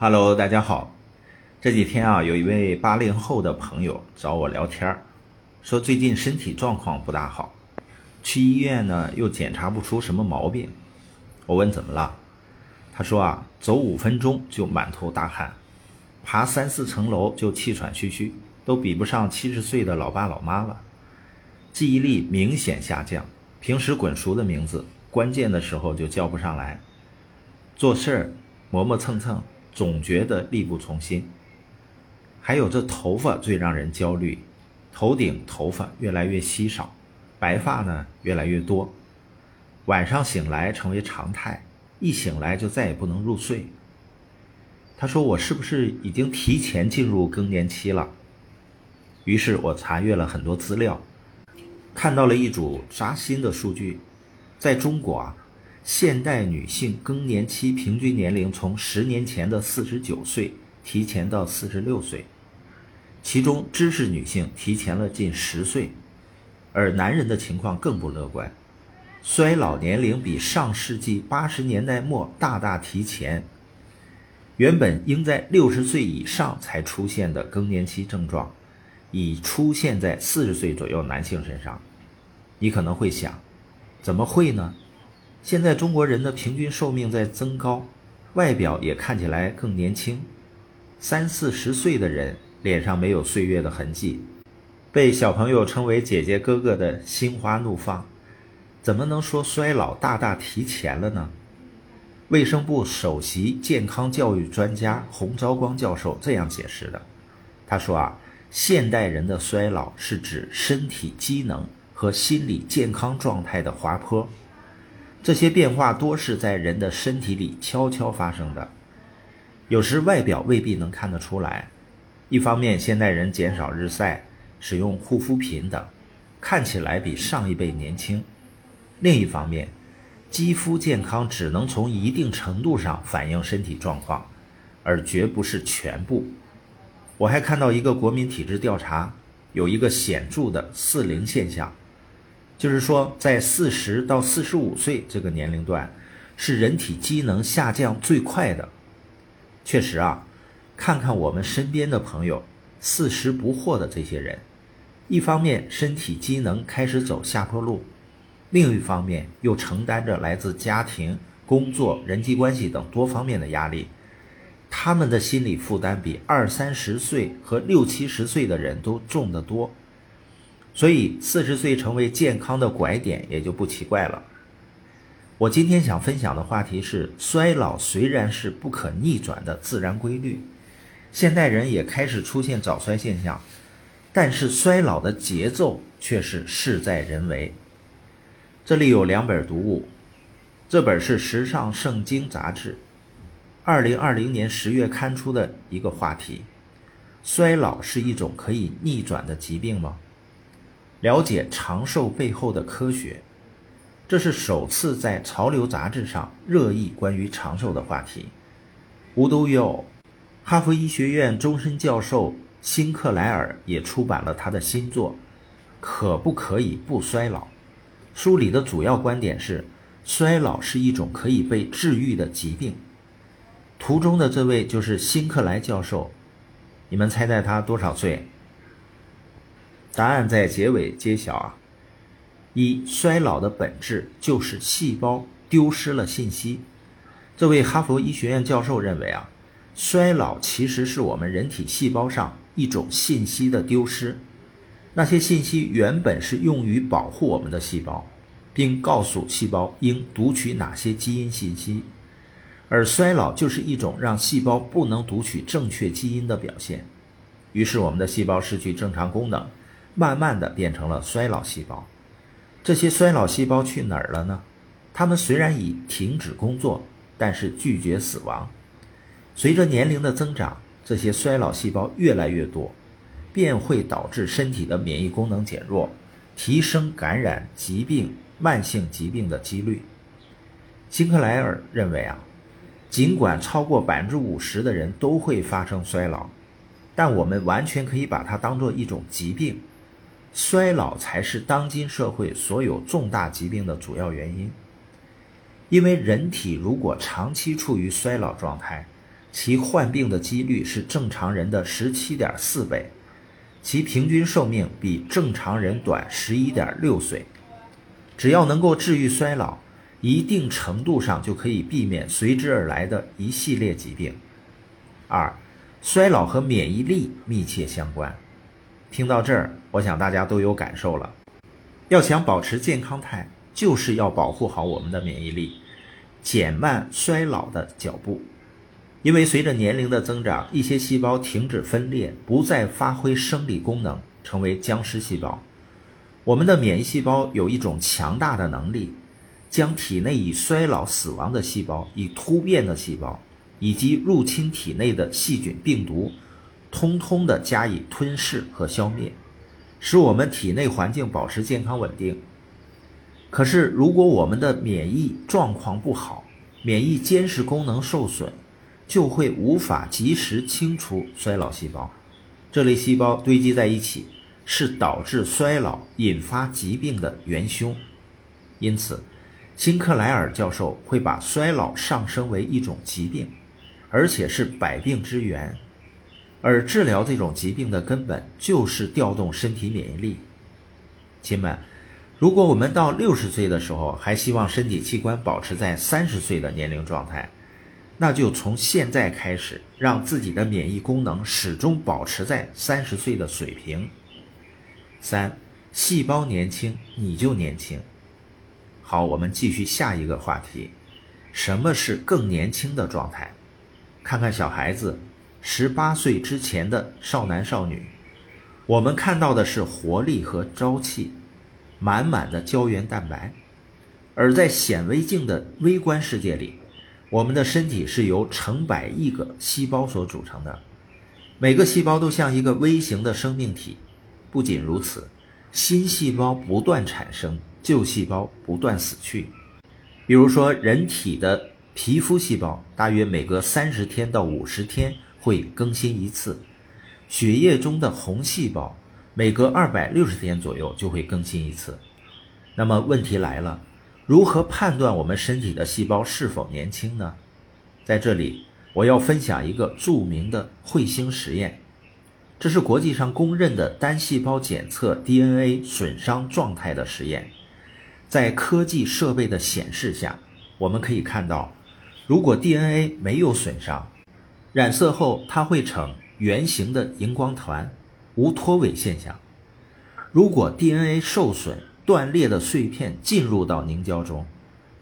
Hello，大家好。这几天啊，有一位八零后的朋友找我聊天儿，说最近身体状况不大好，去医院呢又检查不出什么毛病。我问怎么了，他说啊，走五分钟就满头大汗，爬三四层楼就气喘吁吁，都比不上七十岁的老爸老妈了。记忆力明显下降，平时滚熟的名字，关键的时候就叫不上来。做事儿磨磨蹭蹭，总觉得力不从心。还有这头发最让人焦虑，头顶头发越来越稀少，白发呢越来越多，晚上醒来成为常态，一醒来就再也不能入睡。他说我是不是已经提前进入更年期了？于是我查阅了很多资料，看到了一组扎心的数据，在中国啊，现代女性更年期平均年龄从十年前的四十九岁提前到四十六岁。其中，知识女性提前了近十岁，而男人的情况更不乐观，衰老年龄比上世纪八十年代末大大提前。原本应在六十岁以上才出现的更年期症状，已出现在四十岁左右男性身上。你可能会想，怎么会呢？现在中国人的平均寿命在增高，外表也看起来更年轻，三四十岁的人。脸上没有岁月的痕迹，被小朋友称为姐姐哥哥的心花怒放，怎么能说衰老大大提前了呢？卫生部首席健康教育专家洪昭光教授这样解释的，他说啊，现代人的衰老是指身体机能和心理健康状态的滑坡，这些变化多是在人的身体里悄悄发生的，有时外表未必能看得出来。一方面，现代人减少日晒，使用护肤品等，看起来比上一辈年轻；另一方面，肌肤健康只能从一定程度上反映身体状况，而绝不是全部。我还看到一个国民体质调查，有一个显著的“四零”现象，就是说，在四十到四十五岁这个年龄段，是人体机能下降最快的。确实啊。看看我们身边的朋友，四十不惑的这些人，一方面身体机能开始走下坡路，另一方面又承担着来自家庭、工作、人际关系等多方面的压力，他们的心理负担比二三十岁和六七十岁的人都重得多，所以四十岁成为健康的拐点也就不奇怪了。我今天想分享的话题是：衰老虽然是不可逆转的自然规律。现代人也开始出现早衰现象，但是衰老的节奏却是事在人为。这里有两本读物，这本是《时尚圣经》杂志，二零二零年十月刊出的一个话题：衰老是一种可以逆转的疾病吗？了解长寿背后的科学，这是首次在《潮流》杂志上热议关于长寿的话题。无独有偶。哈佛医学院终身教授辛克莱尔也出版了他的新作《可不可以不衰老》。书里的主要观点是，衰老是一种可以被治愈的疾病。图中的这位就是辛克莱教授，你们猜猜他多少岁？答案在结尾揭晓啊！一，衰老的本质就是细胞丢失了信息。这位哈佛医学院教授认为啊。衰老其实是我们人体细胞上一种信息的丢失，那些信息原本是用于保护我们的细胞，并告诉细胞应读取哪些基因信息，而衰老就是一种让细胞不能读取正确基因的表现，于是我们的细胞失去正常功能，慢慢的变成了衰老细胞。这些衰老细胞去哪儿了呢？它们虽然已停止工作，但是拒绝死亡。随着年龄的增长，这些衰老细胞越来越多，便会导致身体的免疫功能减弱，提升感染疾病、慢性疾病的几率。辛克莱尔认为啊，尽管超过百分之五十的人都会发生衰老，但我们完全可以把它当做一种疾病，衰老才是当今社会所有重大疾病的主要原因。因为人体如果长期处于衰老状态，其患病的几率是正常人的十七点四倍，其平均寿命比正常人短十一点六岁。只要能够治愈衰老，一定程度上就可以避免随之而来的一系列疾病。二，衰老和免疫力密切相关。听到这儿，我想大家都有感受了。要想保持健康态，就是要保护好我们的免疫力，减慢衰老的脚步。因为随着年龄的增长，一些细胞停止分裂，不再发挥生理功能，成为僵尸细胞。我们的免疫细胞有一种强大的能力，将体内已衰老死亡的细胞、已突变的细胞以及入侵体内的细菌、病毒。通通的加以吞噬和消灭，使我们体内环境保持健康稳定。可是，如果我们的免疫状况不好，免疫监视功能受损，就会无法及时清除衰老细胞。这类细胞堆积在一起，是导致衰老、引发疾病的元凶。因此，辛克莱尔教授会把衰老上升为一种疾病，而且是百病之源。而治疗这种疾病的根本就是调动身体免疫力。亲们，如果我们到六十岁的时候还希望身体器官保持在三十岁的年龄状态，那就从现在开始让自己的免疫功能始终保持在三十岁的水平。三，细胞年轻你就年轻。好，我们继续下一个话题，什么是更年轻的状态？看看小孩子。十八岁之前的少男少女，我们看到的是活力和朝气，满满的胶原蛋白；而在显微镜的微观世界里，我们的身体是由成百亿个细胞所组成的，每个细胞都像一个微型的生命体。不仅如此，新细胞不断产生，旧细胞不断死去。比如说，人体的皮肤细胞大约每隔三十天到五十天。会更新一次，血液中的红细胞每隔二百六十天左右就会更新一次。那么问题来了，如何判断我们身体的细胞是否年轻呢？在这里，我要分享一个著名的彗星实验，这是国际上公认的单细胞检测 DNA 损伤状态的实验。在科技设备的显示下，我们可以看到，如果 DNA 没有损伤。染色后，它会呈圆形的荧光团，无脱尾现象。如果 DNA 受损、断裂的碎片进入到凝胶中，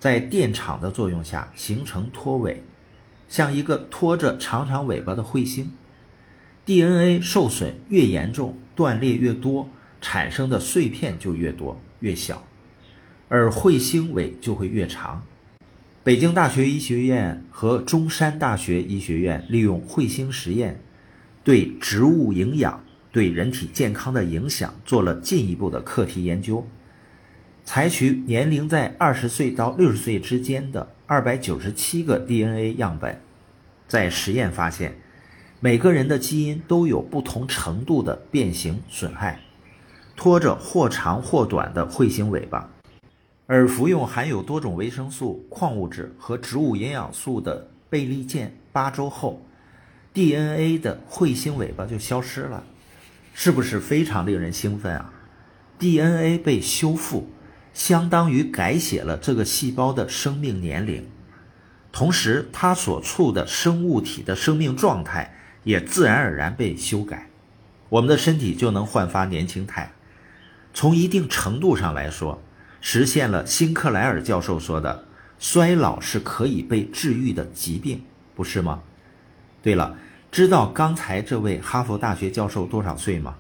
在电场的作用下形成脱尾，像一个拖着长长尾巴的彗星。DNA 受损越严重，断裂越多，产生的碎片就越多越小，而彗星尾就会越长。北京大学医学院和中山大学医学院利用彗星实验，对植物营养对人体健康的影响做了进一步的课题研究。采取年龄在二十岁到六十岁之间的二百九十七个 DNA 样本，在实验发现，每个人的基因都有不同程度的变形损害，拖着或长或短的彗星尾巴。而服用含有多种维生素、矿物质和植物营养素的贝利健八周后，DNA 的彗星尾巴就消失了，是不是非常令人兴奋啊？DNA 被修复，相当于改写了这个细胞的生命年龄，同时它所处的生物体的生命状态也自然而然被修改，我们的身体就能焕发年轻态。从一定程度上来说。实现了辛克莱尔教授说的，衰老是可以被治愈的疾病，不是吗？对了，知道刚才这位哈佛大学教授多少岁吗？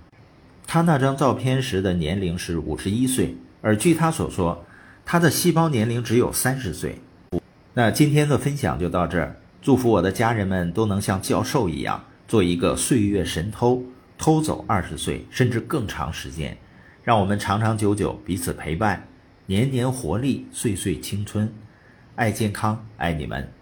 他那张照片时的年龄是五十一岁，而据他所说，他的细胞年龄只有三十岁。那今天的分享就到这儿，祝福我的家人们都能像教授一样，做一个岁月神偷，偷走二十岁甚至更长时间，让我们长长久久彼此陪伴。年年活力，岁岁青春，爱健康，爱你们。